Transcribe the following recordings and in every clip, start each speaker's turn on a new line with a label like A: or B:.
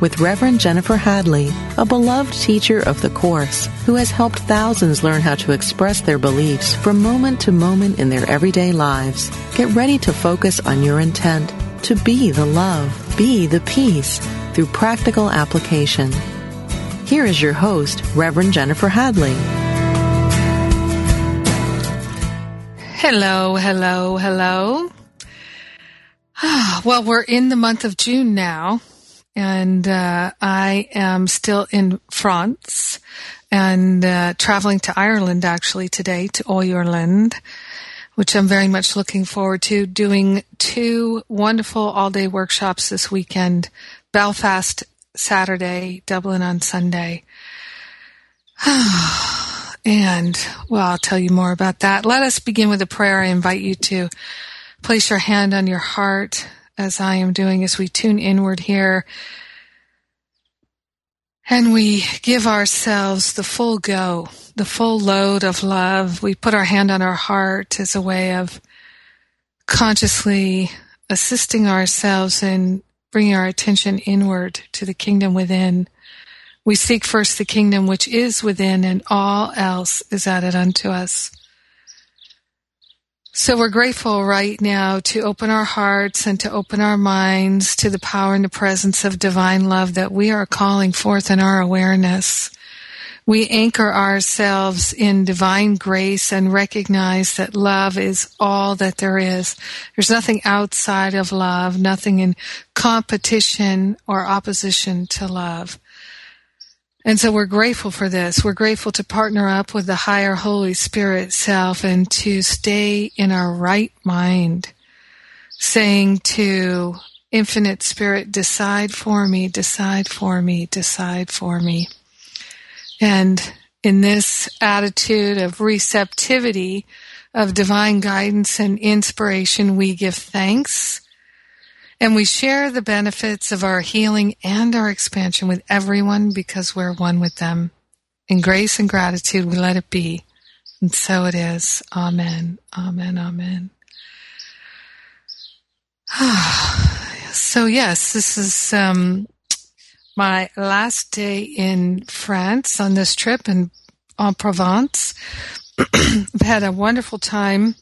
A: with Reverend Jennifer Hadley, a beloved teacher of the Course who has helped thousands learn how to express their beliefs from moment to moment in their everyday lives. Get ready to focus on your intent to be the love, be the peace through practical application. Here is your host, Reverend Jennifer Hadley.
B: Hello, hello, hello. well, we're in the month of June now, and uh, I am still in France and uh, traveling to Ireland actually today to Ireland, which I'm very much looking forward to. Doing two wonderful all day workshops this weekend Belfast Saturday, Dublin on Sunday. And, well, I'll tell you more about that. Let us begin with a prayer. I invite you to place your hand on your heart as I am doing as we tune inward here. And we give ourselves the full go, the full load of love. We put our hand on our heart as a way of consciously assisting ourselves in bringing our attention inward to the kingdom within we seek first the kingdom which is within, and all else is added unto us. So we're grateful right now to open our hearts and to open our minds to the power and the presence of divine love that we are calling forth in our awareness. We anchor ourselves in divine grace and recognize that love is all that there is. There's nothing outside of love, nothing in competition or opposition to love. And so we're grateful for this. We're grateful to partner up with the higher Holy Spirit self and to stay in our right mind, saying to infinite spirit, decide for me, decide for me, decide for me. And in this attitude of receptivity of divine guidance and inspiration, we give thanks and we share the benefits of our healing and our expansion with everyone because we're one with them. In grace and gratitude, we let it be. And so it is. Amen. Amen. Amen. so yes, this is um, my last day in France on this trip in en Provence. I've had a wonderful time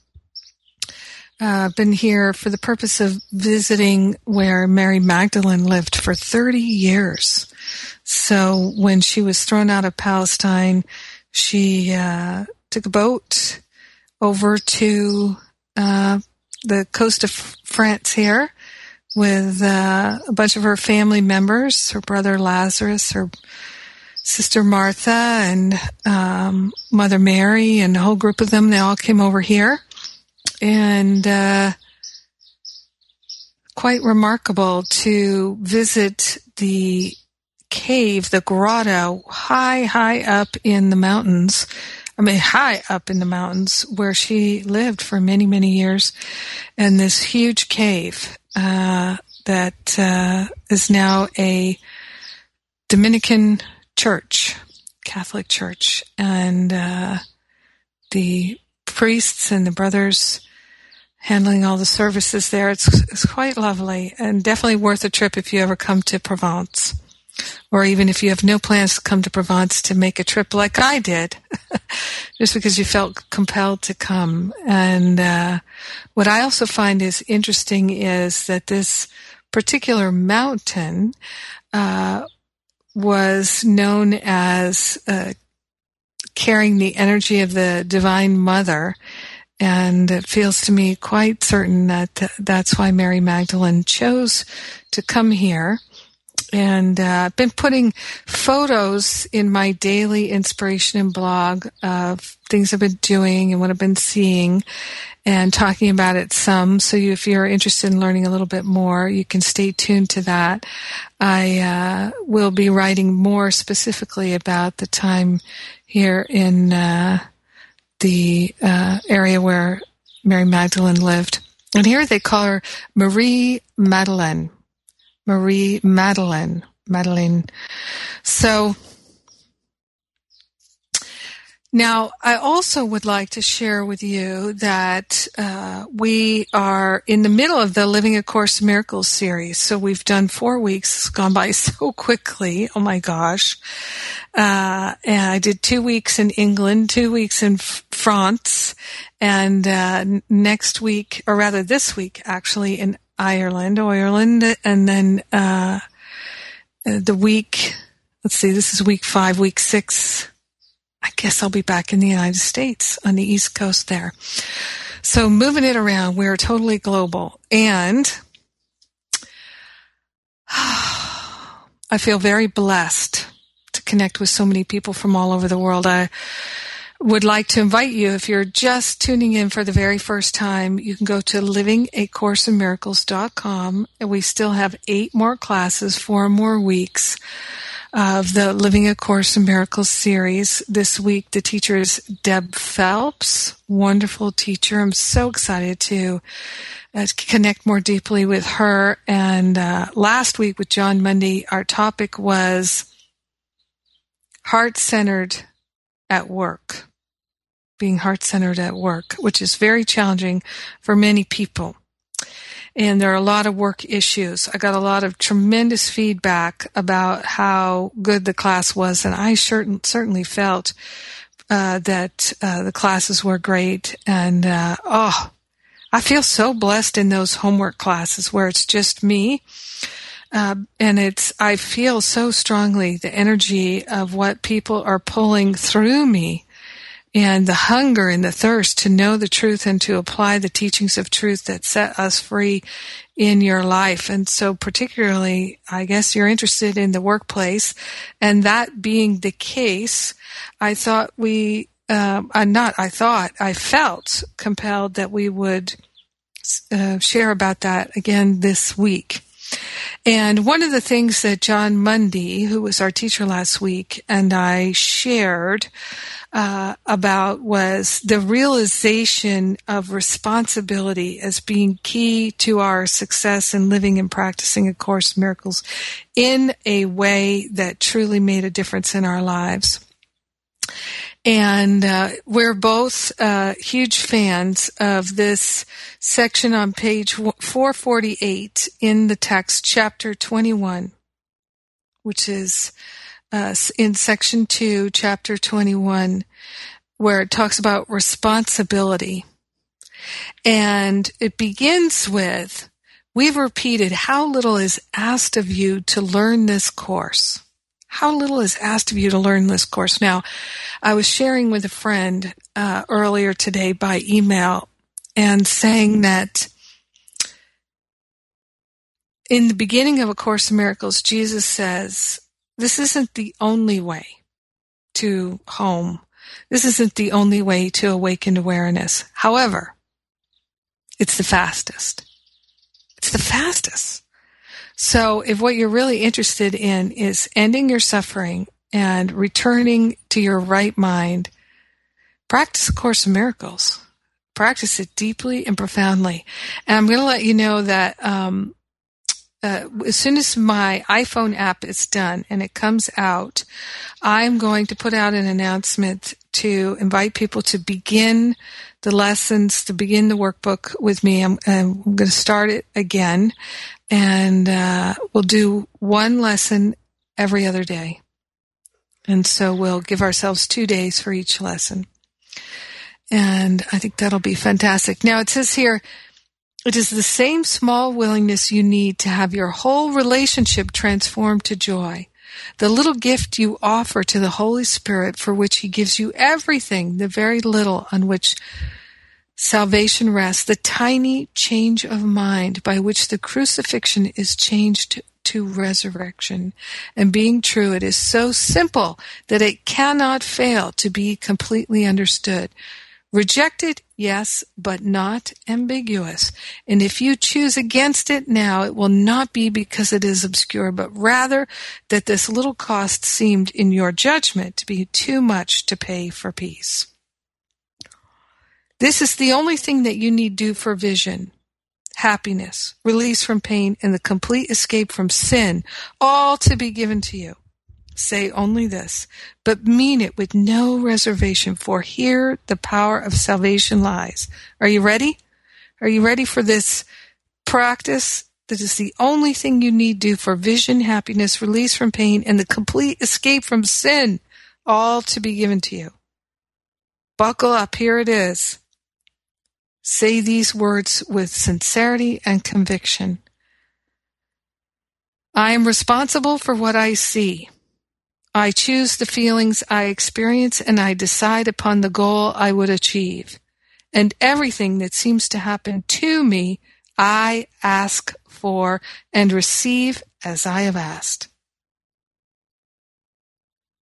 B: uh, been here for the purpose of visiting where Mary Magdalene lived for 30 years. So when she was thrown out of Palestine, she uh, took a boat over to uh, the coast of France here with uh, a bunch of her family members, her brother Lazarus, her sister Martha, and um, Mother Mary, and a whole group of them. They all came over here and uh, quite remarkable to visit the cave, the grotto, high, high up in the mountains. I mean, high up in the mountains where she lived for many, many years, and this huge cave uh, that uh, is now a Dominican church, Catholic church, and uh, the priests and the brothers handling all the services there. It's, it's quite lovely and definitely worth a trip if you ever come to Provence. Or even if you have no plans to come to Provence to make a trip like I did, just because you felt compelled to come. And uh, what I also find is interesting is that this particular mountain uh, was known as uh, carrying the energy of the Divine Mother. And it feels to me quite certain that that's why Mary Magdalene chose to come here. And uh, I've been putting photos in my daily inspiration and blog of things I've been doing and what I've been seeing and talking about it some. So you, if you're interested in learning a little bit more, you can stay tuned to that. I uh, will be writing more specifically about the time here in uh, the uh, area where Mary Magdalene lived. And here they call her Marie Madeleine. Marie Madeleine. Madeleine. So, now, I also would like to share with you that uh, we are in the middle of the Living A Course Miracles series. So we've done four weeks. It's gone by so quickly. Oh my gosh. Uh, and I did two weeks in England, two weeks in France, and uh, next week, or rather this week, actually, in Ireland, Ireland, and then uh, the week, let's see, this is week five, week six I guess I'll be back in the United States on the East Coast there. So moving it around, we're totally global. And I feel very blessed to connect with so many people from all over the world. I would like to invite you, if you're just tuning in for the very first time, you can go to livingacourseinmiracles.com and we still have eight more classes, four more weeks of the Living A Course in Miracles series. This week, the teacher is Deb Phelps, wonderful teacher. I'm so excited to uh, connect more deeply with her. And uh, last week with Jon Mundy, our topic was heart centered at work, being heart centered at work, which is very challenging for many people and there are a lot of work issues. I got a lot of tremendous feedback about how good the class was, and I certain, certainly felt uh, that uh, the classes were great. And uh, oh, I feel so blessed in those homework classes where it's just me. Uh, and it's, I feel so strongly the energy of what people are pulling through me and the hunger and the thirst to know the truth and to apply the teachings of truth that set us free in your life. And so particularly, I guess you're interested in the workplace and that being the case, I thought we, um, uh, not, I thought, I felt compelled that we would uh, share about that again this week. And one of the things that Jon Mundy, who was our teacher last week, and I shared uh, about was the realization of responsibility as being key to our success in living and practicing A Course Miracles in a way that truly made a difference in our lives. And uh, we're both uh, huge fans of this section on page 448 in the text, chapter 21, which is uh, in section 2, chapter 21, where it talks about responsibility. And it begins with, we've repeated how little is asked of you to learn this course. How little is asked of you to learn this course. Now, I was sharing with a friend uh, earlier today by email and saying that in the beginning of A Course in Miracles, Jesus says, this isn't the only way to home. This isn't the only way to awaken awareness. However, it's the fastest. It's the fastest. So if what you're really interested in is ending your suffering and returning to your right mind, practice A Course in Miracles. Practice it deeply and profoundly. And I'm going to let you know that um, uh, as soon as my iPhone app is done and it comes out, I'm going to put out an announcement to invite people to begin the lessons, to begin the workbook with me. I'm, I'm going to start it again, and uh, we'll do one lesson every other day. And so we'll give ourselves two days for each lesson. And I think that'll be fantastic. Now it says here, it is the same small willingness you need to have your whole relationship transformed to joy. The little gift you offer to the Holy Spirit for which He gives you everything, the very little on which salvation rests, the tiny change of mind by which the crucifixion is changed to resurrection. And being true, it is so simple that it cannot fail to be completely understood. Rejected, yes, but not ambiguous. And if you choose against it now, it will not be because it is obscure, but rather that this little cost seemed in your judgment to be too much to pay for peace. This is the only thing that you need do for vision, happiness, release from pain, and the complete escape from sin, all to be given to you. Say only this, but mean it with no reservation, for here the power of salvation lies. Are you ready? Are you ready for this practice? That is the only thing you need do for vision, happiness, release from pain, and the complete escape from sin, all to be given to you. Buckle up, here it is. Say these words with sincerity and conviction. I am responsible for what I see. I choose the feelings I experience and I decide upon the goal I would achieve. And everything that seems to happen to me, I ask for and receive as I have asked.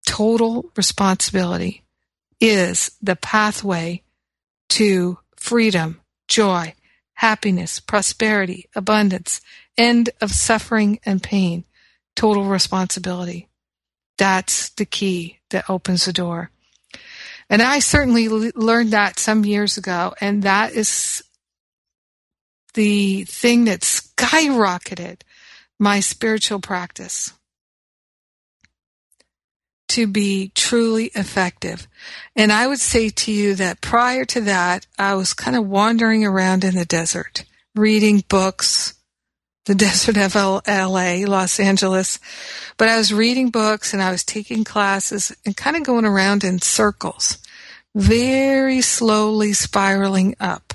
B: Total responsibility is the pathway to freedom, joy, happiness, prosperity, abundance, end of suffering and pain. Total responsibility. That's the key that opens the door. And I certainly learned that some years ago, and that is the thing that skyrocketed my spiritual practice to be truly effective. And I would say to you that prior to that, I was kind of wandering around in the desert, reading books, the desert of LA, Los Angeles. But I was reading books and I was taking classes and kind of going around in circles, very slowly spiraling up.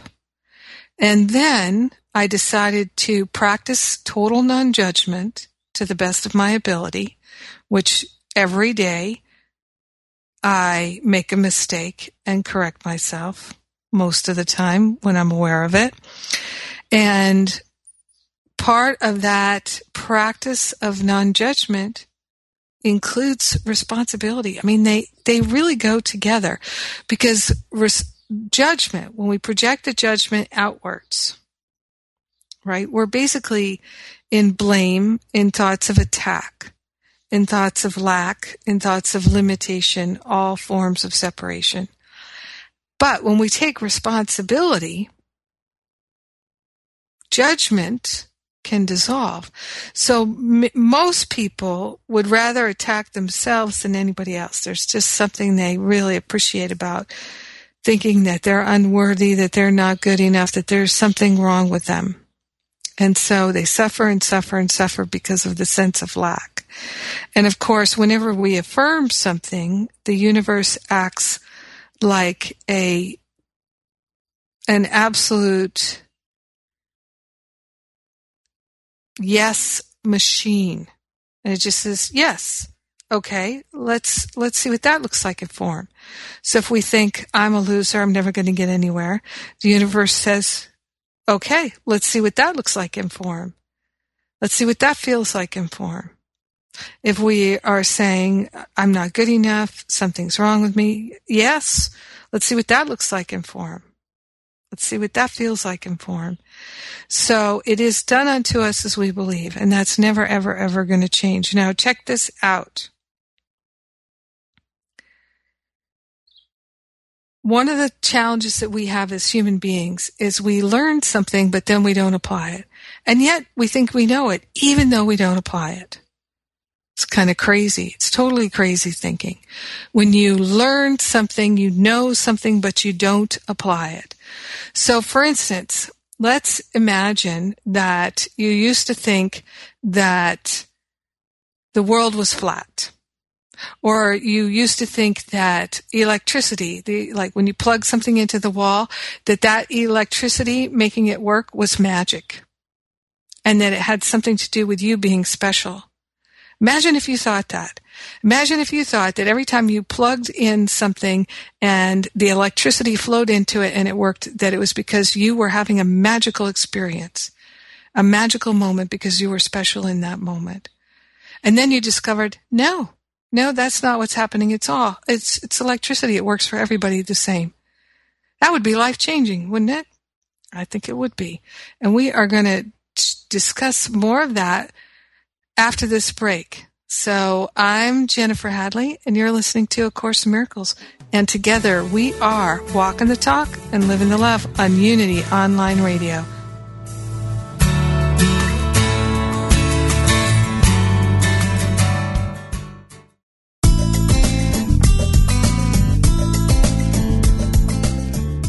B: And then I decided to practice total non judgment to the best of my ability, which every day I make a mistake and correct myself most of the time when I'm aware of it. And part of that practice of non-judgment includes responsibility. I mean, they, they really go together because res- judgment, when we project the judgment outwards, right, we're basically in blame, in thoughts of attack, in thoughts of lack, in thoughts of limitation, all forms of separation. But when we take responsibility, judgment can dissolve. So m- most people would rather attack themselves than anybody else. There's just something they really appreciate about thinking that they're unworthy, that they're not good enough, that there's something wrong with them. And so they suffer and suffer and suffer because of the sense of lack. And of course, whenever we affirm something, the universe acts like a, an absolute yes machine. And it just says, yes. Okay, let's, let's see what that looks like in form. So if we think I'm a loser, I'm never going to get anywhere, the universe says, okay, let's see what that looks like in form. Let's see what that feels like in form. If we are saying, I'm not good enough, something's wrong with me, yes, let's see what that looks like in form. Let's see what that feels like in form. So it is done unto us as we believe, and that's never, ever, ever going to change. Now, check this out. One of the challenges that we have as human beings is we learn something, but then we don't apply it. And yet we think we know it, even though we don't apply it. It's kind of crazy. It's totally crazy thinking. When you learn something, you know something, but you don't apply it. So for instance, let's imagine that you used to think that the world was flat. Or you used to think that electricity, the, like when you plug something into the wall, that that electricity making it work was magic. And that it had something to do with you being special Imagine if you thought that. Imagine if you thought that every time you plugged in something and the electricity flowed into it and it worked, that it was because you were having a magical experience, a magical moment because you were special in that moment. And then you discovered, no, no, that's not what's happening. It's all, it's, it's electricity. It works for everybody the same. That would be life changing, wouldn't it? I think it would be. And we are going to discuss more of that after this break. So I'm Jennifer Hadley, and you're listening to A Course in Miracles. And together we are walking the talk and living the love on Unity Online Radio.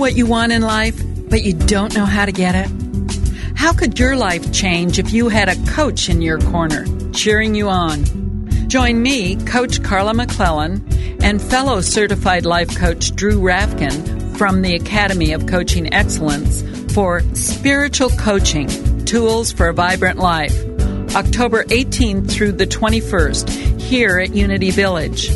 C: What you want in life, but you don't know how to get it? How could your life change if you had a coach in your corner, cheering you on? Join me, Coach Carla McClellan, and fellow certified life coach Drew Rafkin from the Academy of Coaching Excellence for Spiritual Coaching Tools for a Vibrant Life, October 18th through the 21st, here at Unity Village.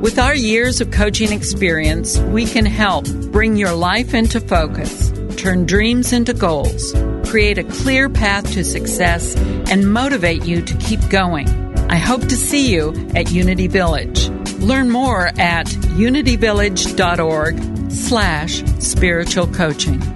C: With our years of coaching experience, we can help bring your life into focus, turn dreams into goals, create a clear path to success, and motivate you to keep going. I hope to see you at Unity Village. Learn more at unityvillage.org slash spiritual coaching.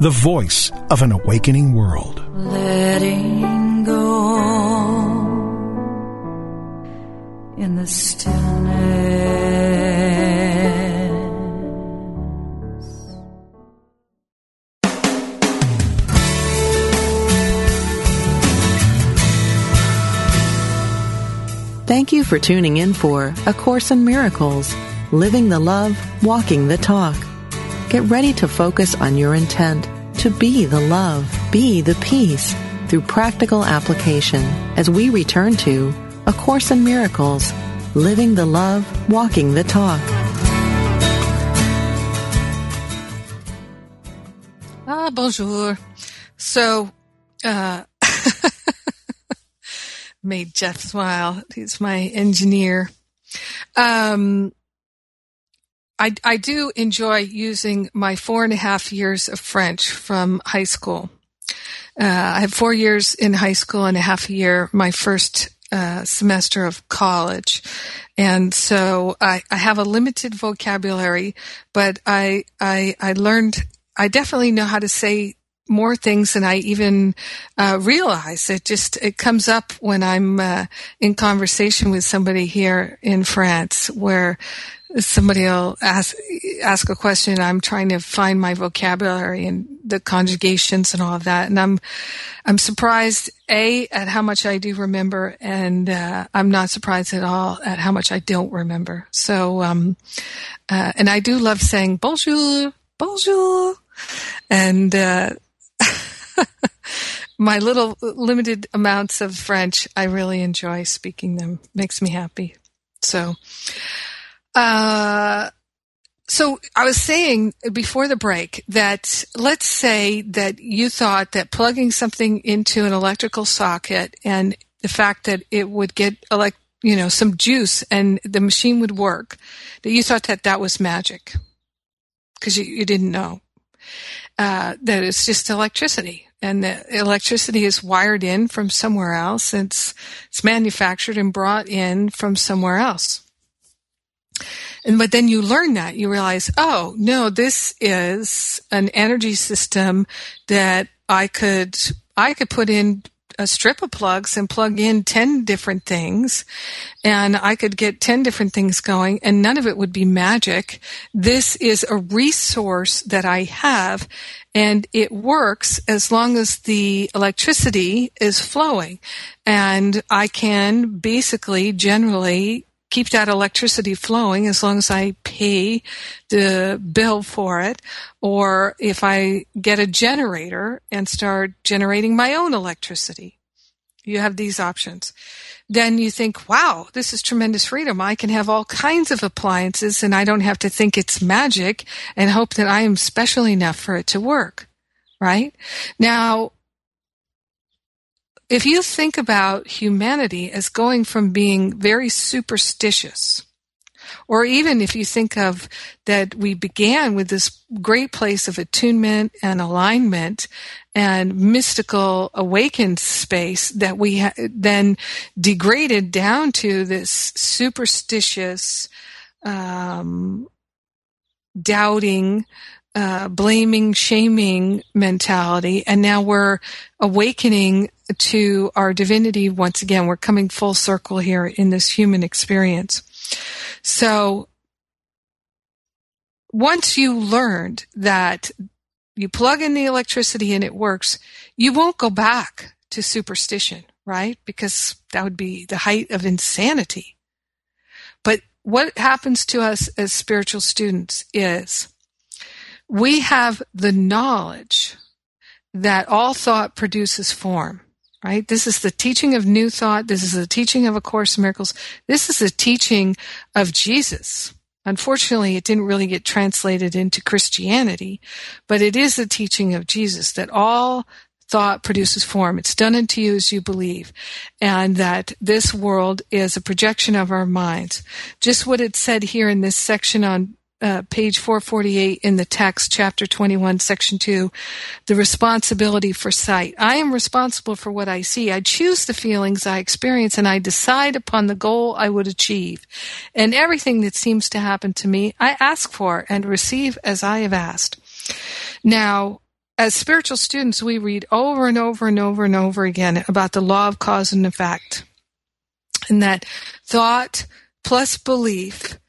D: the voice of an awakening world.
E: Letting go in the stillness.
A: Thank you for tuning in for A Course in Miracles, Living the Love, Walking the Talk. Get ready to focus on your intent to be the love, be the peace through practical application as we return to A Course in Miracles, Living the Love, Walking the Talk.
B: Ah, bonjour. So, uh, made Jeff smile. He's my engineer. Um, I, I do enjoy using my four and a half years of French from high school. Uh, I have four years in high school and a half a year my first uh, semester of college. And so I, I have a limited vocabulary, but I, I, I learned, I definitely know how to say more things than I even uh, realize. It just it comes up when I'm uh, in conversation with somebody here in France, where somebody will ask ask a question. I'm trying to find my vocabulary and the conjugations and all of that, and I'm I'm surprised a at how much I do remember, and uh, I'm not surprised at all at how much I don't remember. So, um, uh, and I do love saying bonjour, bonjour, and uh, my little limited amounts of French, I really enjoy speaking them. Makes me happy. So, uh, so I was saying before the break that let's say that you thought that plugging something into an electrical socket and the fact that it would get elect, you know, some juice and the machine would work, that you thought that that was magic because you, you didn't know. Uh, that it's just electricity and the electricity is wired in from somewhere else. It's, it's manufactured and brought in from somewhere else. And but then you learn that. You realize, oh no, this is an energy system that I could I could put in a strip of plugs and plug in 10 different things. And I could get 10 different things going and none of it would be magic. This is a resource that I have and it works as long as the electricity is flowing. And I can basically generally keep that electricity flowing as long as I pay the bill for it, or if I get a generator and start generating my own electricity. You have these options. Then you think, wow, this is tremendous freedom. I can have all kinds of appliances and I don't have to think it's magic and hope that I am special enough for it to work. Right? Now, if you think about humanity as going from being very superstitious, or even if you think of that we began with this great place of attunement and alignment and mystical awakened space that we ha- then degraded down to this superstitious, um, doubting, uh, blaming, shaming mentality, and now we're awakening to our divinity once again. We're coming full circle here in this human experience. So, once you learned that you plug in the electricity and it works, you won't go back to superstition, right? Because that would be the height of insanity. But what happens to us as spiritual students is we have the knowledge that all thought produces form, right? This is the teaching of new thought. This is the teaching of A Course in Miracles. This is the teaching of Jesus. Unfortunately, it didn't really get translated into Christianity, but it is the teaching of Jesus that all thought produces form. It's done unto you as you believe. And that this world is a projection of our minds. Just what it said here in this section on uh, page 448 in the text, chapter 21, section 2, the responsibility for sight. I am responsible for what I see. I choose the feelings I experience and I decide upon the goal I would achieve. And everything that seems to happen to me, I ask for and receive as I have asked. Now, as spiritual students, we read over and over and over and over again about the law of cause and effect. And that thought plus belief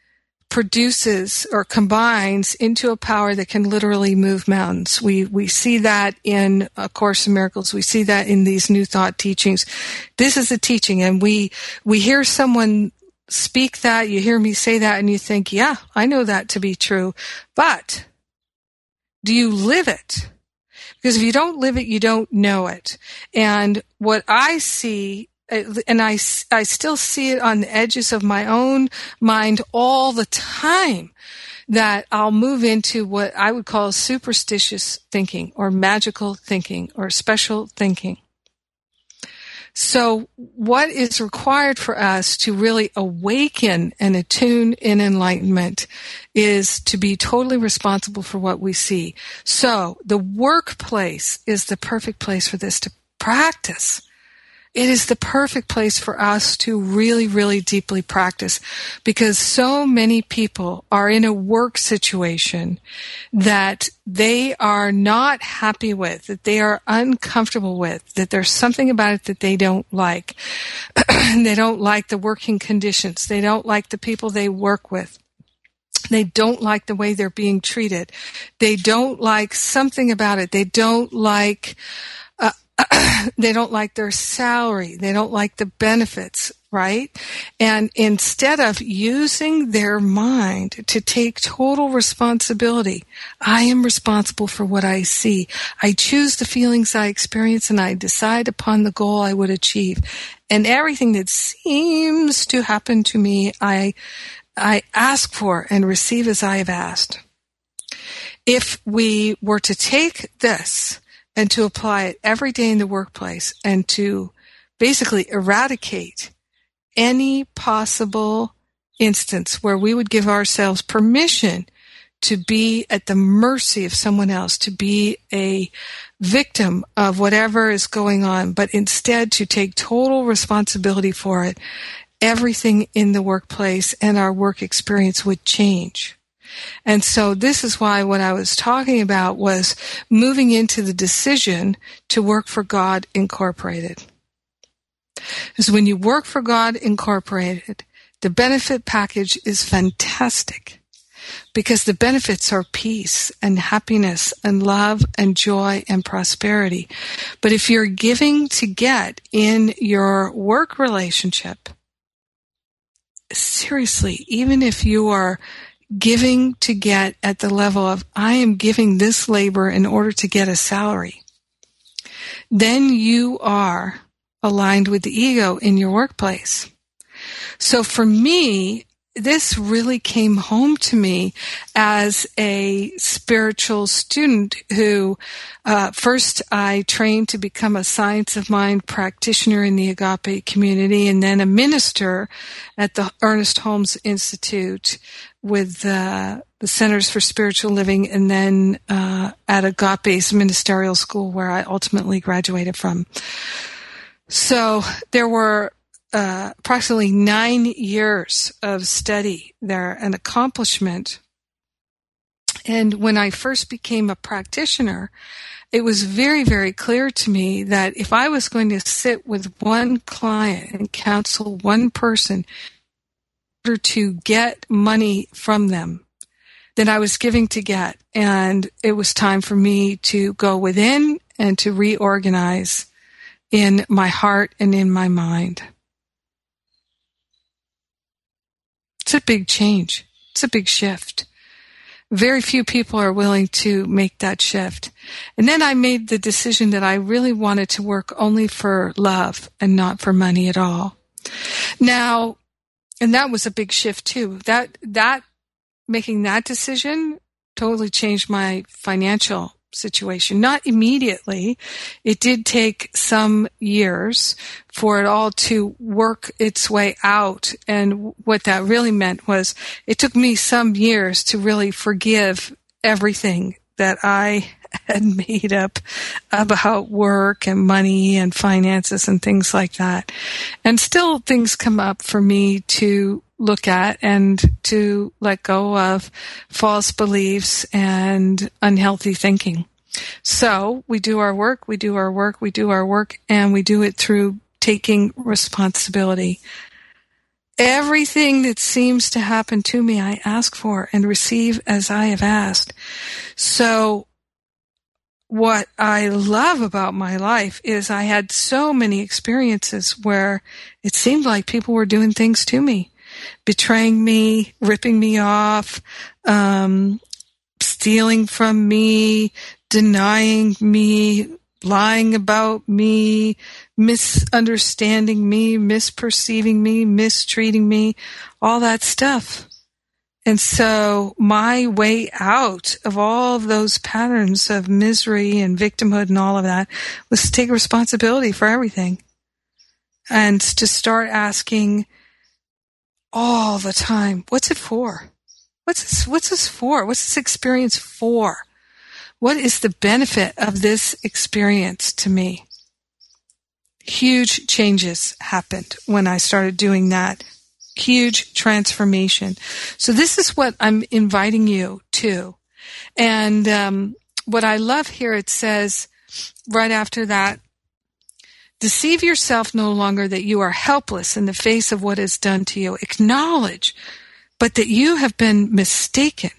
B: produces or combines into a power that can literally move mountains. We we see that in A Course in Miracles. We see that in these New Thought teachings. This is a teaching, and we we hear someone speak that. You hear me say that, and you think, "Yeah, I know that to be true," but do you live it? Because if you don't live it, you don't know it. And what I see Uh, and I, I still see it on the edges of my own mind all the time that I'll move into what I would call superstitious thinking or magical thinking or special thinking. So what is required for us to really awaken and attune in enlightenment is to be totally responsible for what we see. So the workplace is the perfect place for this to practice it is the perfect place for us to really, really deeply practice because so many people are in a work situation that they are not happy with, that they are uncomfortable with, that there's something about it that they don't like. they don't like the working conditions. They don't like the people they work with. They don't like the way they're being treated. They don't like something about it. They don't like, they don't like their salary. They don't like the benefits, right? And instead of using their mind to take total responsibility, I am responsible for what I see. I choose the feelings I experience and I decide upon the goal I would achieve. And everything that seems to happen to me, I, I ask for and receive as I have asked. If we were to take this and to apply it every day in the workplace and to basically eradicate any possible instance where we would give ourselves permission to be at the mercy of someone else, to be a victim of whatever is going on, but instead to take total responsibility for it, everything in the workplace and our work experience would change. And so this is why what I was talking about was moving into the decision to work for God Incorporated. Because when you work for God Incorporated, the benefit package is fantastic because the benefits are peace and happiness and love and joy and prosperity. But if you're giving to get in your work relationship, seriously, even if you are giving to get at the level of, I am giving this labor in order to get a salary, then you are aligned with the ego in your workplace. So for me, this really came home to me as a spiritual student who uh, first I trained to become a science of mind practitioner in the agape community and then a minister at the Ernest Holmes Institute with uh, the Centers for Spiritual Living and then uh, at Agape's ministerial school where I ultimately graduated from. So there were uh, approximately nine years of study there, an accomplishment. And when I first became a practitioner, it was very, very clear to me that if I was going to sit with one client and counsel one person order to get money from them, that I was giving to get. And it was time for me to go within and to reorganize in my heart and in my mind. It's a big change. It's a big shift. Very few people are willing to make that shift. And then I made the decision that I really wanted to work only for love and not for money at all. Now, and that was a big shift too. That, that, making that decision totally changed my financial situation. Not immediately. It did take some years for it all to work its way out. And what that really meant was it took me some years to really forgive everything that I had made up about work and money and finances and things like that. And still things come up for me to look at and to let go of false beliefs and unhealthy thinking. So we do our work, we do our work, we do our work, and we do it through taking responsibility. Everything that seems to happen to me, I ask for and receive as I have asked. So what I love about my life is I had so many experiences where it seemed like people were doing things to me betraying me, ripping me off, um, stealing from me, denying me, lying about me, misunderstanding me, misperceiving me, mistreating me, all that stuff. And so my way out of all of those patterns of misery and victimhood and all of that was to take responsibility for everything and to start asking all the time, what's it for? What's this, what's this for? What's this experience for? What is the benefit of this experience to me? huge changes happened when I started doing that. Huge transformation. So this is what I'm inviting you to. And um, what I love here, it says right after that, deceive yourself no longer that you are helpless in the face of what is done to you. Acknowledge, but that you have been mistaken.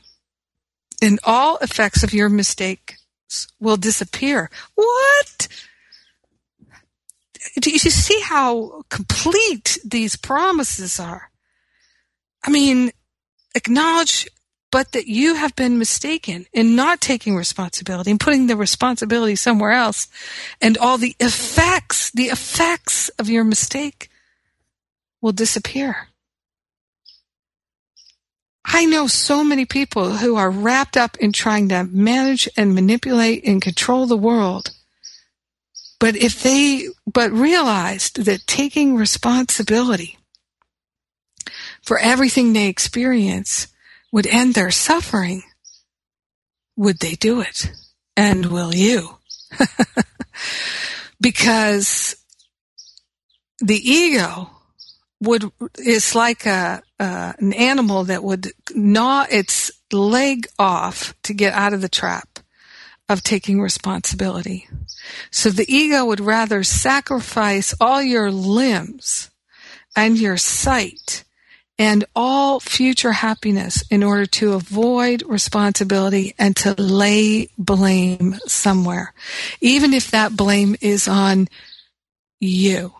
B: And all effects of your mistakes will disappear. What? Do you see how complete these promises are? I mean, acknowledge, but that you have been mistaken in not taking responsibility and putting the responsibility somewhere else and all the effects, the effects of your mistake will disappear. I know so many people who are wrapped up in trying to manage and manipulate and control the world but if they, but realized that taking responsibility for everything they experience would end their suffering, would they do it? And will you? because the ego would is like a uh, an animal that would gnaw its leg off to get out of the trap of taking responsibility. So the ego would rather sacrifice all your limbs and your sight and all future happiness in order to avoid responsibility and to lay blame somewhere, even if that blame is on you.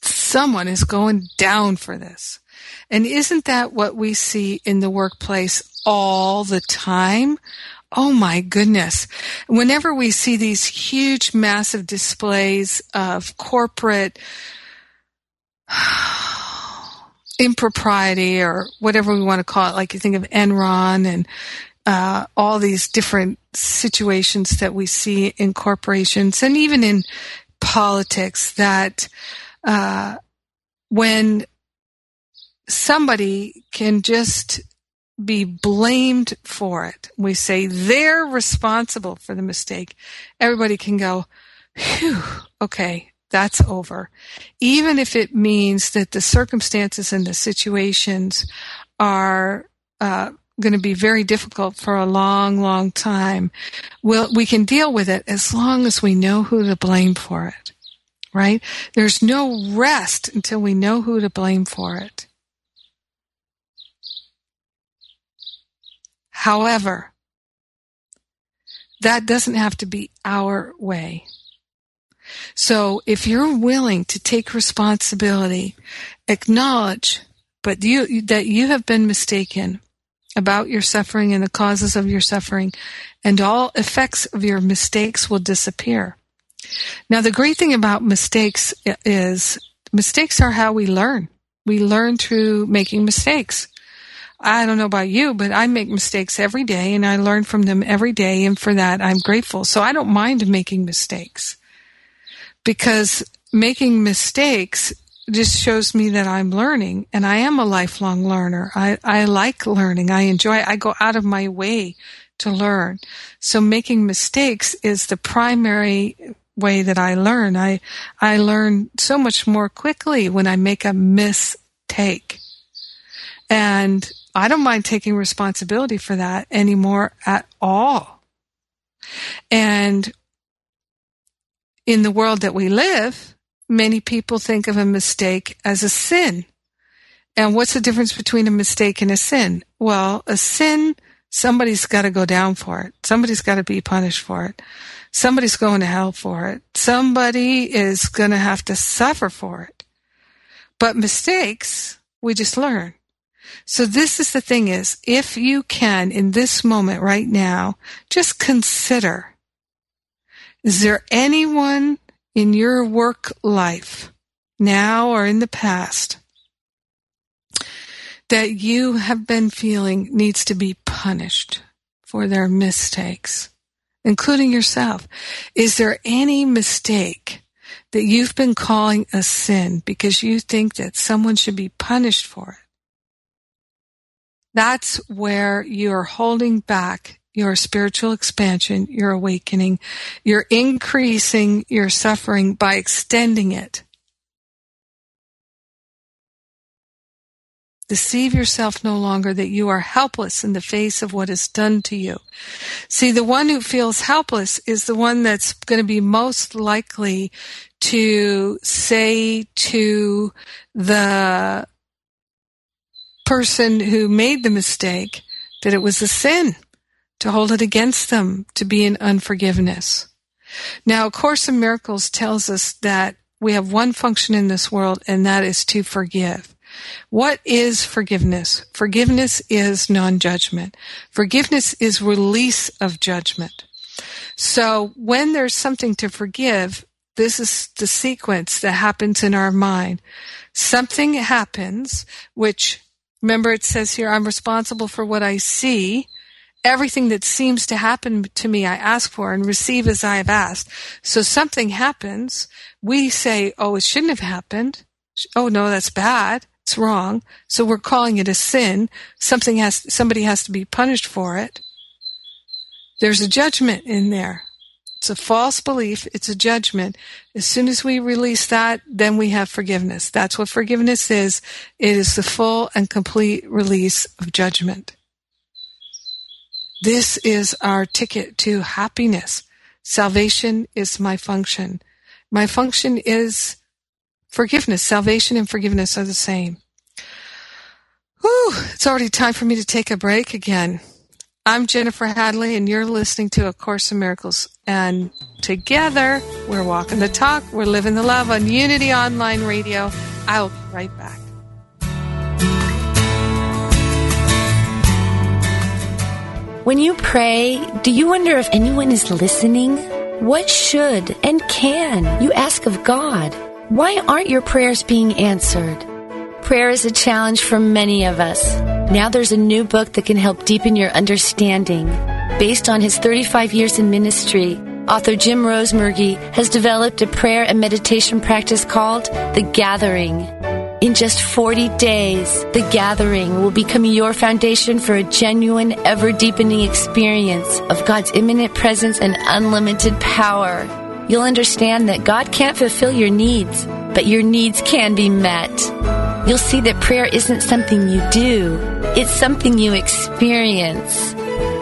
B: Someone is going down for this. And isn't that what we see in the workplace all the time? Oh my goodness. Whenever we see these huge, massive displays of corporate impropriety or whatever we want to call it, like you think of Enron and uh, all these different situations that we see in corporations and even in politics that uh, when somebody can just be blamed for it. We say they're responsible for the mistake. Everybody can go, whew, okay, that's over. Even if it means that the circumstances and the situations are uh, going to be very difficult for a long, long time, we'll, we can deal with it as long as we know who to blame for it. Right? There's no rest until we know who to blame for it. However, that doesn't have to be our way. So if you're willing to take responsibility, acknowledge, but you, that you have been mistaken about your suffering and the causes of your suffering, and all effects of your mistakes will disappear. Now, the great thing about mistakes is mistakes are how we learn. We learn through making mistakes. I don't know about you, but I make mistakes every day and I learn from them every day. And for that, I'm grateful. So I don't mind making mistakes because making mistakes just shows me that I'm learning and I am a lifelong learner. I, I like learning. I enjoy, I go out of my way to learn. So making mistakes is the primary way that I learn. I, I learn so much more quickly when I make a mistake. And I don't mind taking responsibility for that anymore at all. And in the world that we live, many people think of a mistake as a sin. And what's the difference between a mistake and a sin? Well, a sin, somebody's got to go down for it. Somebody's got to be punished for it. Somebody's going to hell for it. Somebody is going to have to suffer for it. But mistakes, we just learn. So this is the thing is, if you can in this moment right now, just consider, is there anyone in your work life now or in the past that you have been feeling needs to be punished for their mistakes, including yourself? Is there any mistake that you've been calling a sin because you think that someone should be punished for it? That's where you're holding back your spiritual expansion, your awakening. You're increasing your suffering by extending it. Deceive yourself no longer that you are helpless in the face of what is done to you. See, the one who feels helpless is the one that's going to be most likely to say to the person who made the mistake that it was a sin, to hold it against them, to be in unforgiveness. Now, A Course in Miracles tells us that we have one function in this world, and that is to forgive. What is forgiveness? Forgiveness is non-judgment. Forgiveness is release of judgment. So when there's something to forgive, this is the sequence that happens in our mind. Something happens, which remember it says here, I'm responsible for what I see. Everything that seems to happen to me, I ask for and receive as I have asked. So something happens. We say, oh, it shouldn't have happened. Oh, no, that's bad. It's wrong. So we're calling it a sin. Something has, somebody has to be punished for it. There's a judgment in there. It's a false belief. It's a judgment. As soon as we release that, then we have forgiveness. That's what forgiveness is. It is the full and complete release of judgment. This is our ticket to happiness. Salvation is my function. My function is forgiveness. Salvation and forgiveness are the same. Whew, it's already time for me to take a break again. I'm Jennifer Hadley, and you're listening to A Course in Miracles. And together, we're walking the talk, we're living the love on Unity Online Radio. I'll be right back.
F: When you pray, do you wonder if anyone is listening? What should and can you ask of God? Why aren't your prayers being answered? Prayer is a challenge for many of us. Now there's a new book that can help deepen your understanding. Based on his 35 years in ministry, author Jim Rosemergy has developed a prayer and meditation practice called The Gathering. In just 40 days, The Gathering will become your foundation for a genuine, ever deepening experience of God's immanent presence and unlimited power. You'll understand that God can't fulfill your needs, but your needs can be met. You'll see that prayer isn't something you do, it's something you experience.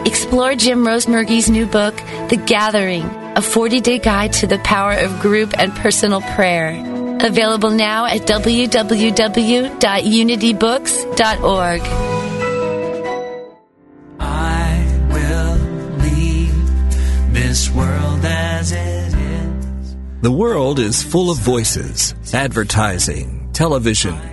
F: Explore Jim Rosemergy's new book, The Gathering, a 40 day guide to the power of group and personal prayer. Available now at www.unitybooks.org.
G: I will leave this world as it is.
H: The world is full of voices, advertising, television,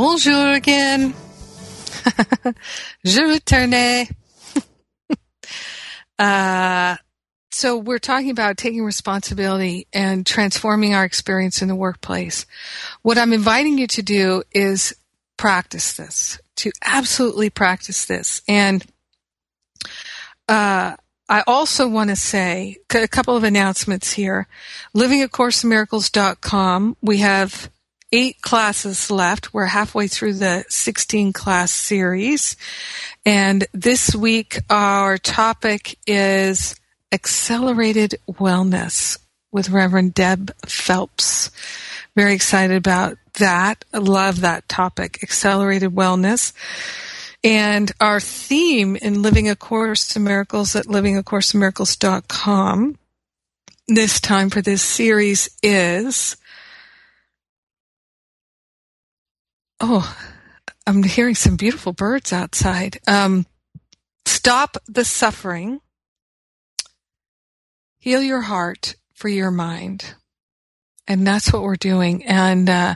B: Bonjour again. Je retourne. uh, so we're talking about taking responsibility and transforming our experience in the workplace. What I'm inviting you to do is practice this, to absolutely practice this. And Uh, I also want to say a couple of announcements here. Livingacourseofmiracles.com. We have eight classes left. We're halfway through the 16 class series. And this week our topic is accelerated wellness with Reverend Deb Phelps. Very excited about that. I love that topic, accelerated wellness. And our theme in Living A Course in Miracles at livingacourseofmiracles.com this time for this series is Oh, I'm hearing some beautiful birds outside. Um, stop the suffering. Heal your heart for your mind. And that's what we're doing. And uh,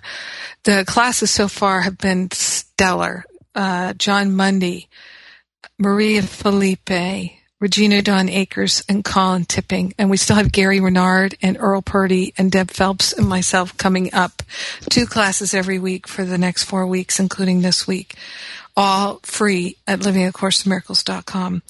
B: the classes so far have been stellar uh, Jon Mundy, Maria Felipe, Regina Dawn Akers, and Colin Tipping. And we still have Gary Renard and Earl Purdy and Deb Phelps and myself coming up. Two classes every week for the next four weeks, including this week. All free at livingacourseofmiracles.com.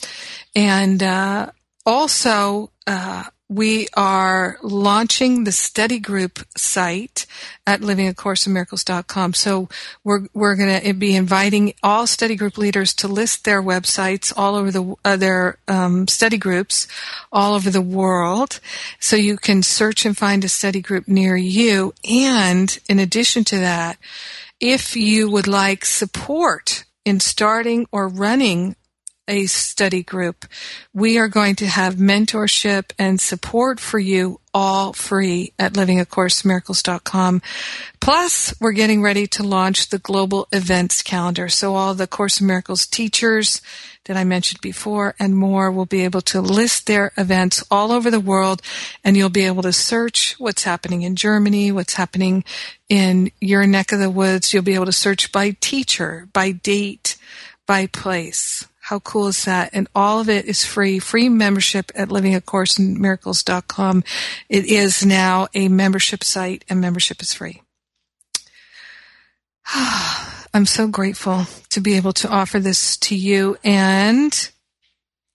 B: And uh, also, uh, we are launching the study group site at livingacourseofmiracles.com. So we're, we're going to be inviting all study group leaders to list their websites all over the, uh, their, um, study groups all over the world. So you can search and find a study group near you. And in addition to that, if you would like support in starting or running a study group. We are going to have mentorship and support for you all free at livingacoursemiracles.com. Plus, we're getting ready to launch the global events calendar. So all the Course of Miracles teachers that I mentioned before and more will be able to list their events all over the world and you'll be able to search what's happening in Germany, what's happening in your neck of the woods. You'll be able to search by teacher, by date, by place. How cool is that? And all of it is free, free membership at livingacourseofmiracles.com. It is now a membership site and membership is free. I'm so grateful to be able to offer this to you. And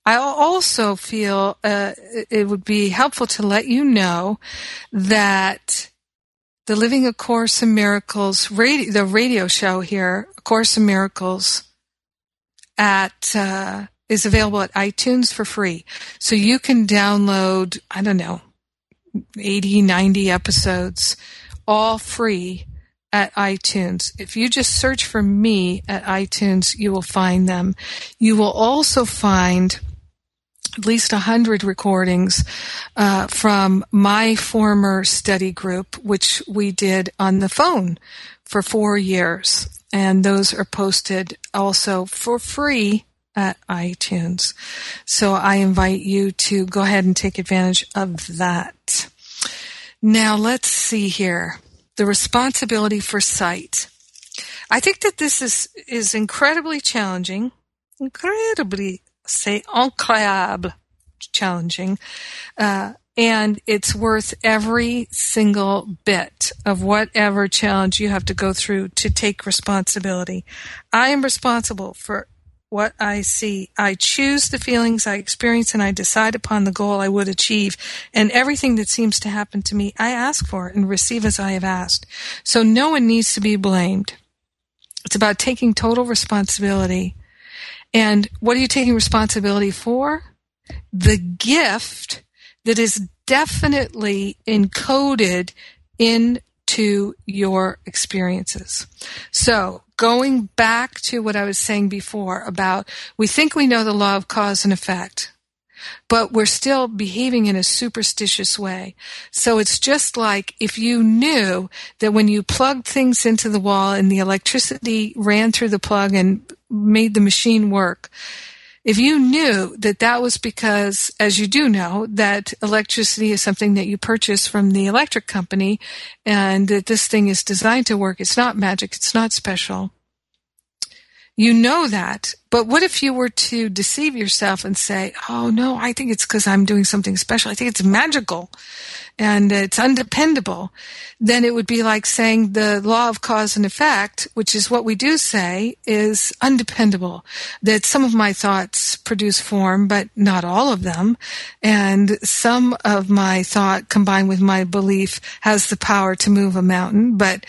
B: I also feel uh, it would be helpful to let you know that the Living a Course in Miracles radio, the radio show here, A Course in Miracles, at uh, is available at iTunes for free. So you can download, I don't know, 80, 90 episodes all free at iTunes. If you just search for me at iTunes, you will find them. You will also find at least a hundred recordings uh, from my former study group, which we did on the phone for four years and those are posted also for free at iTunes. So I invite you to go ahead and take advantage of that. Now let's see here. The responsibility for sight. I think that this is, is incredibly challenging, incredibly, say, incroyable challenging, uh, and it's worth every single bit of whatever challenge you have to go through to take responsibility. I am responsible for what I see. I choose the feelings I experience and I decide upon the goal I would achieve. And everything that seems to happen to me, I ask for and receive as I have asked. So no one needs to be blamed. It's about taking total responsibility. And what are you taking responsibility for? The gift that is definitely encoded into your experiences. So going back to what I was saying before about we think we know the law of cause and effect, but we're still behaving in a superstitious way. So it's just like if you knew that when you plugged things into the wall and the electricity ran through the plug and made the machine work, if you knew that that was because, as you do know, that electricity is something that you purchase from the electric company and that this thing is designed to work, it's not magic, it's not special. You know that. But what if you were to deceive yourself and say, oh no, I think it's because I'm doing something special. I think it's magical and it's undependable. Then it would be like saying the law of cause and effect, which is what we do say, is undependable. That some of my thoughts produce form, but not all of them. And some of my thought combined with my belief has the power to move a mountain, but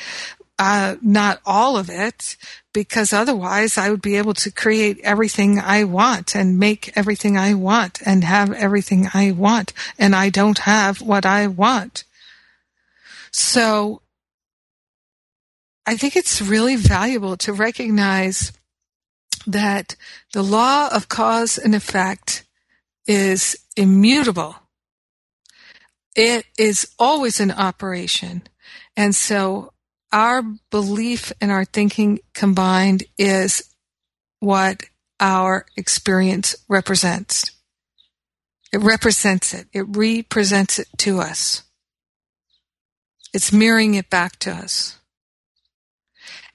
B: uh, not all of it, because otherwise I would be able to create everything I want and make everything I want and have everything I want, and I don't have what I want. So I think it's really valuable to recognize that the law of cause and effect is immutable. It is always in operation. And so our belief and our thinking combined is what our experience represents. It represents it. It represents it to us. It's mirroring it back to us.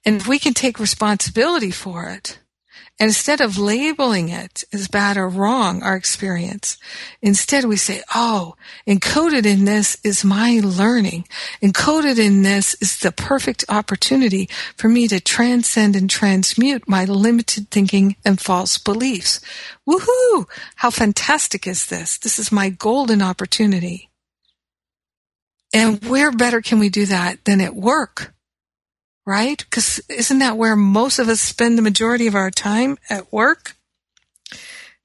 B: And if we can take responsibility for it, and instead of labeling it as bad or wrong, our experience, instead we say, oh, encoded in this is my learning. Encoded in this is the perfect opportunity for me to transcend and transmute my limited thinking and false beliefs. Woohoo! How fantastic is this? This is my golden opportunity. And where better can we do that than at work? Right? Because isn't that where most of us spend the majority of our time at work?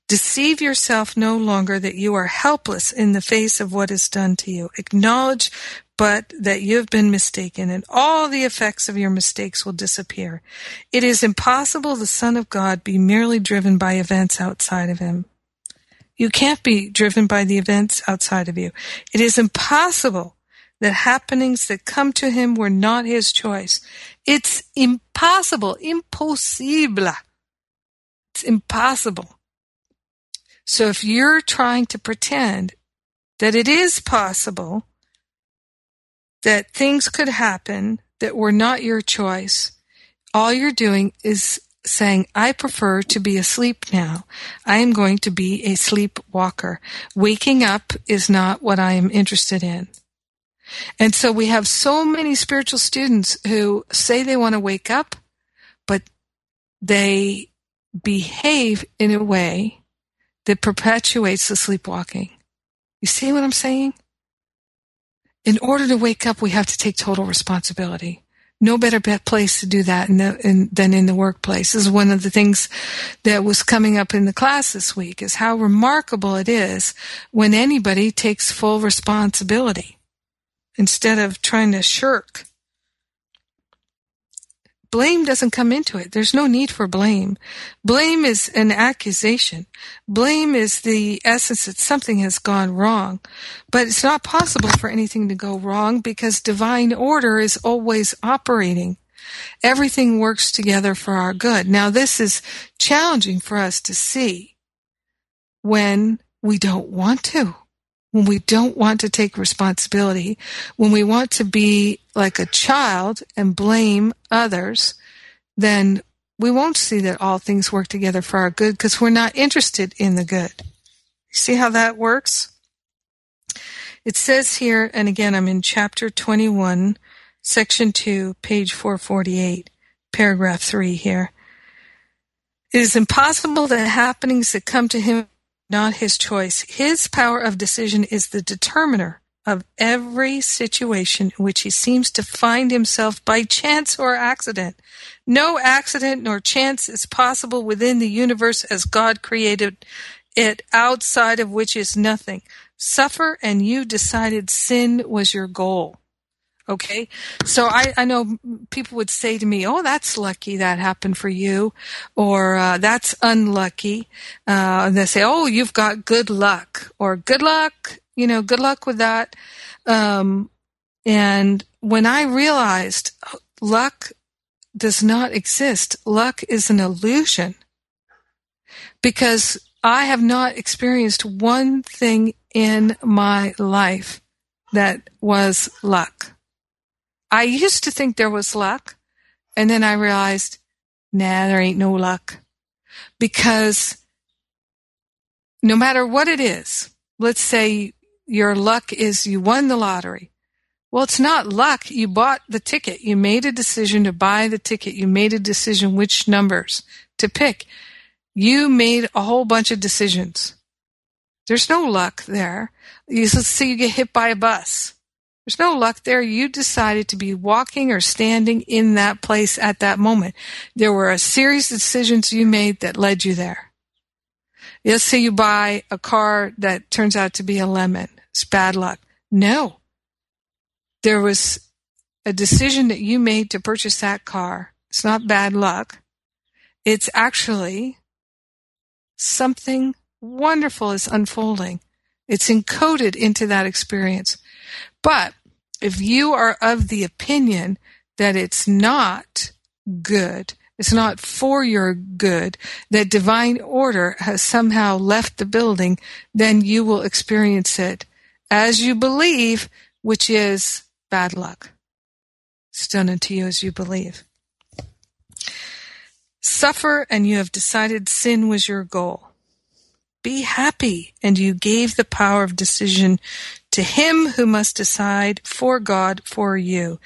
B: Deceive yourself no longer that you are helpless in the face of what is done to you. Acknowledge but that you have been mistaken and all the effects of your mistakes will disappear. It is impossible the Son of God be merely driven by events outside of him. You can't be driven by the events outside of you. It is impossible that happenings that come to him were not his choice. It's impossible, impossible. It's impossible. So if you're trying to pretend that it is possible that things could happen that were not your choice, all you're doing is saying, I prefer to be asleep now. I am going to be a sleepwalker. Waking up is not what I am interested in. And so we have so many spiritual students who say they want to wake up, but they behave in a way that perpetuates the sleepwalking. You see what I'm saying? In order to wake up, we have to take total responsibility. No better place to do that in the, in, than in the workplace. This is one of the things that was coming up in the class this week is how remarkable it is when anybody takes full responsibility instead of trying to shirk. Blame doesn't come into it. There's no need for blame. Blame is an accusation. Blame is the essence that something has gone wrong. But it's not possible for anything to go wrong because divine order is always operating. Everything works together for our good. Now this is challenging for us to see when we don't want to when we don't want to take responsibility, when we want to be like a child and blame others, then we won't see that all things work together for our good because we're not interested in the good. See how that works? It says here, and again, I'm in chapter 21, section 2, page 448, paragraph 3 here. It is impossible that happenings that come to him not his choice. His power of decision is the determiner of every situation in which he seems to find himself by chance or accident. No accident nor chance is possible within the universe as God created it, outside of which is nothing. Suffer and you decided sin was your goal. Okay. So I, I know people would say to me, Oh, that's lucky that happened for you. Or, uh, that's unlucky. Uh, and they say, Oh, you've got good luck or good luck, you know, good luck with that. Um, and when I realized luck does not exist, luck is an illusion because I have not experienced one thing in my life that was luck. I used to think there was luck, and then I realized nah, there ain't no luck. Because no matter what it is, let's say your luck is you won the lottery. Well, it's not luck. You bought the ticket. You made a decision to buy the ticket. You made a decision which numbers to pick. You made a whole bunch of decisions. There's no luck there. You, say you get hit by a bus. There's no luck there. You decided to be walking or standing in that place at that moment. There were a series of decisions you made that led you there. Let's say you buy a car that turns out to be a lemon. It's bad luck. No. There was a decision that you made to purchase that car. It's not bad luck. It's actually something wonderful is unfolding. It's encoded into that experience. But if you are of the opinion that it's not good, it's not for your good, that divine order has somehow left the building, then you will experience it as you believe, which is bad luck. It's done unto you as you believe. Suffer and you have decided sin was your goal. Be happy and you gave the power of decision to him who must decide for God for you.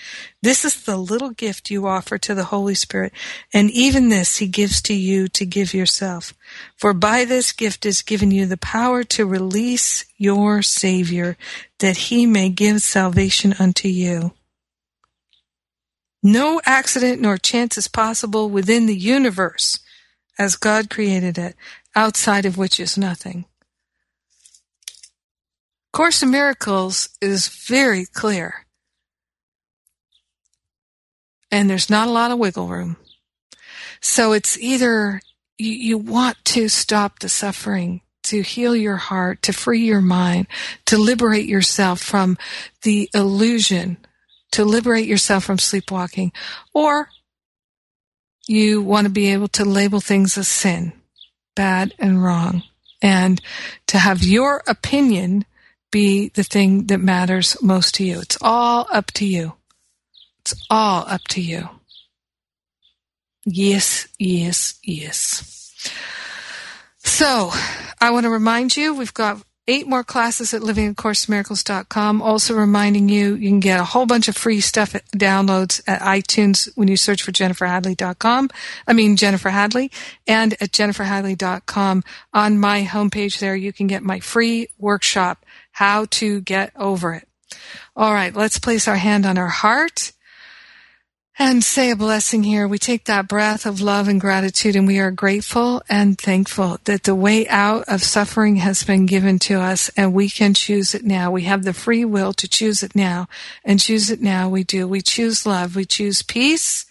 B: This is the little gift you offer to the Holy Spirit, and even this he gives to you to give yourself. For by this gift is given you the power to release your Savior, that he may give salvation unto you. No accident nor chance is possible within the universe as God created it, outside of which is nothing. Course in Miracles is very clear. And there's not a lot of wiggle room. So it's either you, you want to stop the suffering, to heal your heart, to free your mind, to liberate yourself from the illusion, to liberate yourself from sleepwalking, or you want to be able to label things as sin, bad and wrong, and to have your opinion be the thing that matters most to you. It's all up to you. It's all up to you. Yes, yes, yes. So, I want to remind you, we've got eight more classes at livingacoursemiracles.com. Also reminding you, you can get a whole bunch of free stuff downloads at iTunes when you search for jenniferhadley.com. I mean, Jennifer Hadley and at jenniferhadley.com on my homepage there, you can get my free workshop how to get over it. All right, let's place our hand on our heart and say a blessing here. We take that breath of love and gratitude and we are grateful and thankful that the way out of suffering has been given to us and we can choose it now. We have the free will to choose it now and choose it now. We do. We choose love. We choose peace.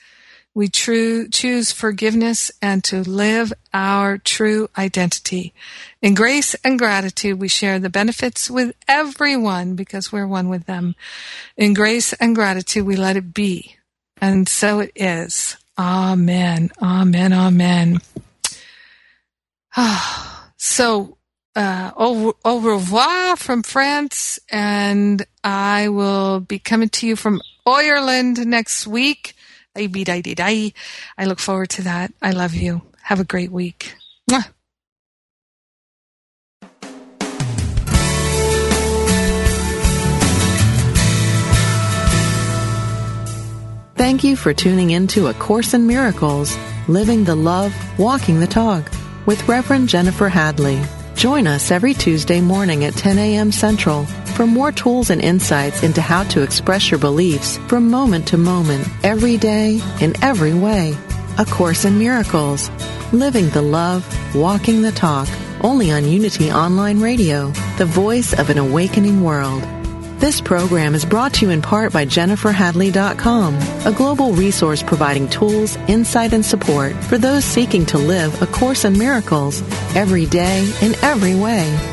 B: We true, choose forgiveness and to live our true identity. In grace and gratitude, we share the benefits with everyone because we're one with them. In grace and gratitude, we let it be. And so it is. Amen. Amen. Amen. so, uh, au, au revoir from France, and I will be coming to you from Ireland next week. I look forward to that. I love you. Have a great week. Mwah.
A: Thank you for tuning in to A Course in Miracles, Living the Love, Walking the Talk with Reverend Jennifer Hadley. Join us every Tuesday morning at 10 a.m. Central for more tools and insights into how to express your beliefs from moment to moment, every day, in every way. A Course in Miracles. Living the love, walking the talk. Only on Unity Online Radio, the voice of an awakening world. This program is brought to you in part by JenniferHadley.com, a global resource providing tools, insight, and support for those seeking to live A Course in Miracles every day in every way.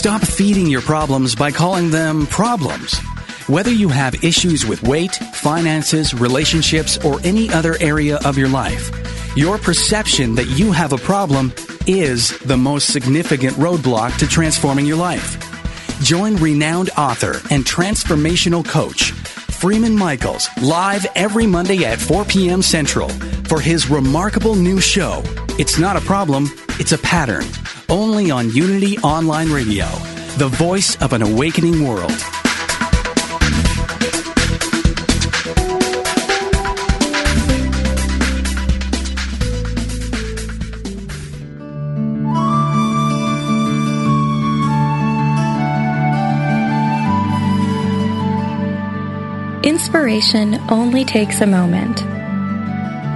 I: Stop feeding your problems by calling them problems. Whether you have issues with weight, finances, relationships, or any other area of your life, your perception that you have a problem is the most significant roadblock to transforming your life. Join renowned author and transformational coach Freeman Michaels live every Monday at 4 p.m. Central for his remarkable new show, It's Not a Problem, It's a Pattern, only on Unity Online Radio, the voice of an awakening world.
J: Inspiration only takes a moment.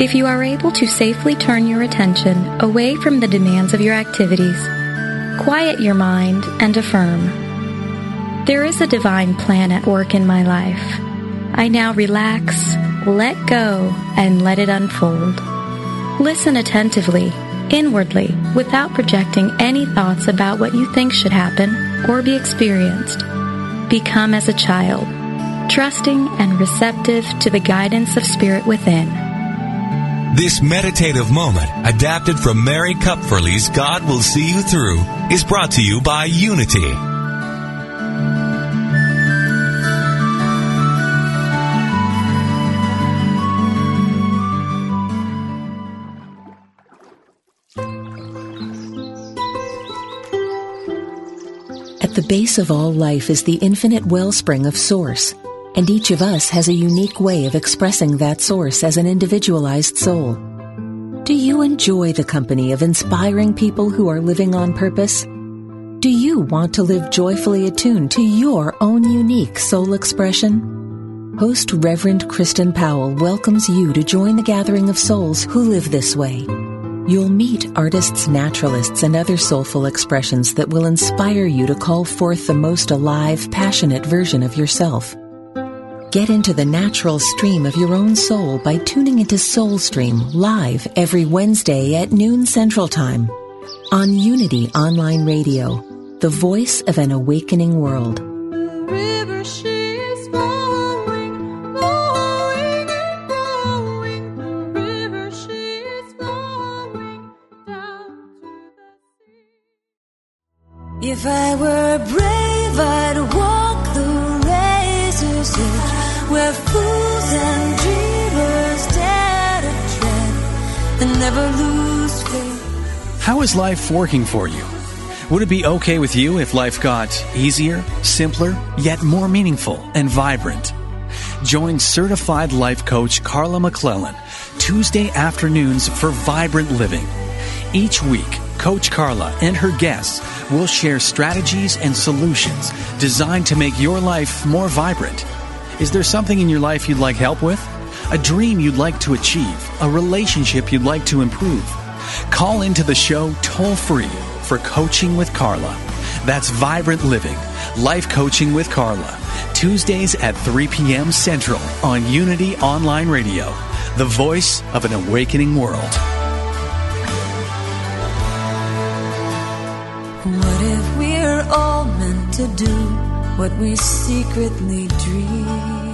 J: If you are able to safely turn your attention away from the demands of your activities, quiet your mind and affirm. There is a divine plan at work in my life. I now relax, let go, and let it unfold. Listen attentively, inwardly, without projecting any thoughts about what you think should happen or be experienced. Become as a child trusting and receptive to the guidance of Spirit within.
K: This meditative moment, adapted from Mary Kupferle's God Will See You Through, is brought to you by Unity.
L: At the base of all life is the infinite wellspring of Source and each of us has a unique way of expressing that source as an individualized soul. Do you enjoy the company of inspiring people who are living on purpose? Do you want to live joyfully attuned to your own unique soul expression? Host Reverend Kristen Powell welcomes you to join the gathering of souls who live this way. You'll meet artists, naturalists, and other soulful expressions that will inspire you to call forth the most alive, passionate version of yourself. Get into the natural stream of your own soul by tuning into Soulstream live every Wednesday at noon Central Time on Unity Online Radio, the voice of an awakening world.
E: If I were brave,
I: How is life working for you? Would it be okay with you if life got easier, simpler, yet more meaningful and vibrant? Join certified life coach Carla McClellan Tuesday afternoons for Vibrant Living. Each week, Coach Carla and her guests will share strategies and solutions designed to make your life more vibrant. Is there something in your life you'd like help with? A dream you'd like to achieve? A relationship you'd like to improve? Call into the show toll free for Coaching with Carla. That's Vibrant Living, Life Coaching with Carla. Tuesdays at 3 p.m. Central on Unity Online Radio, the voice of an awakening world.
E: What if we're all meant to do what we secretly dream?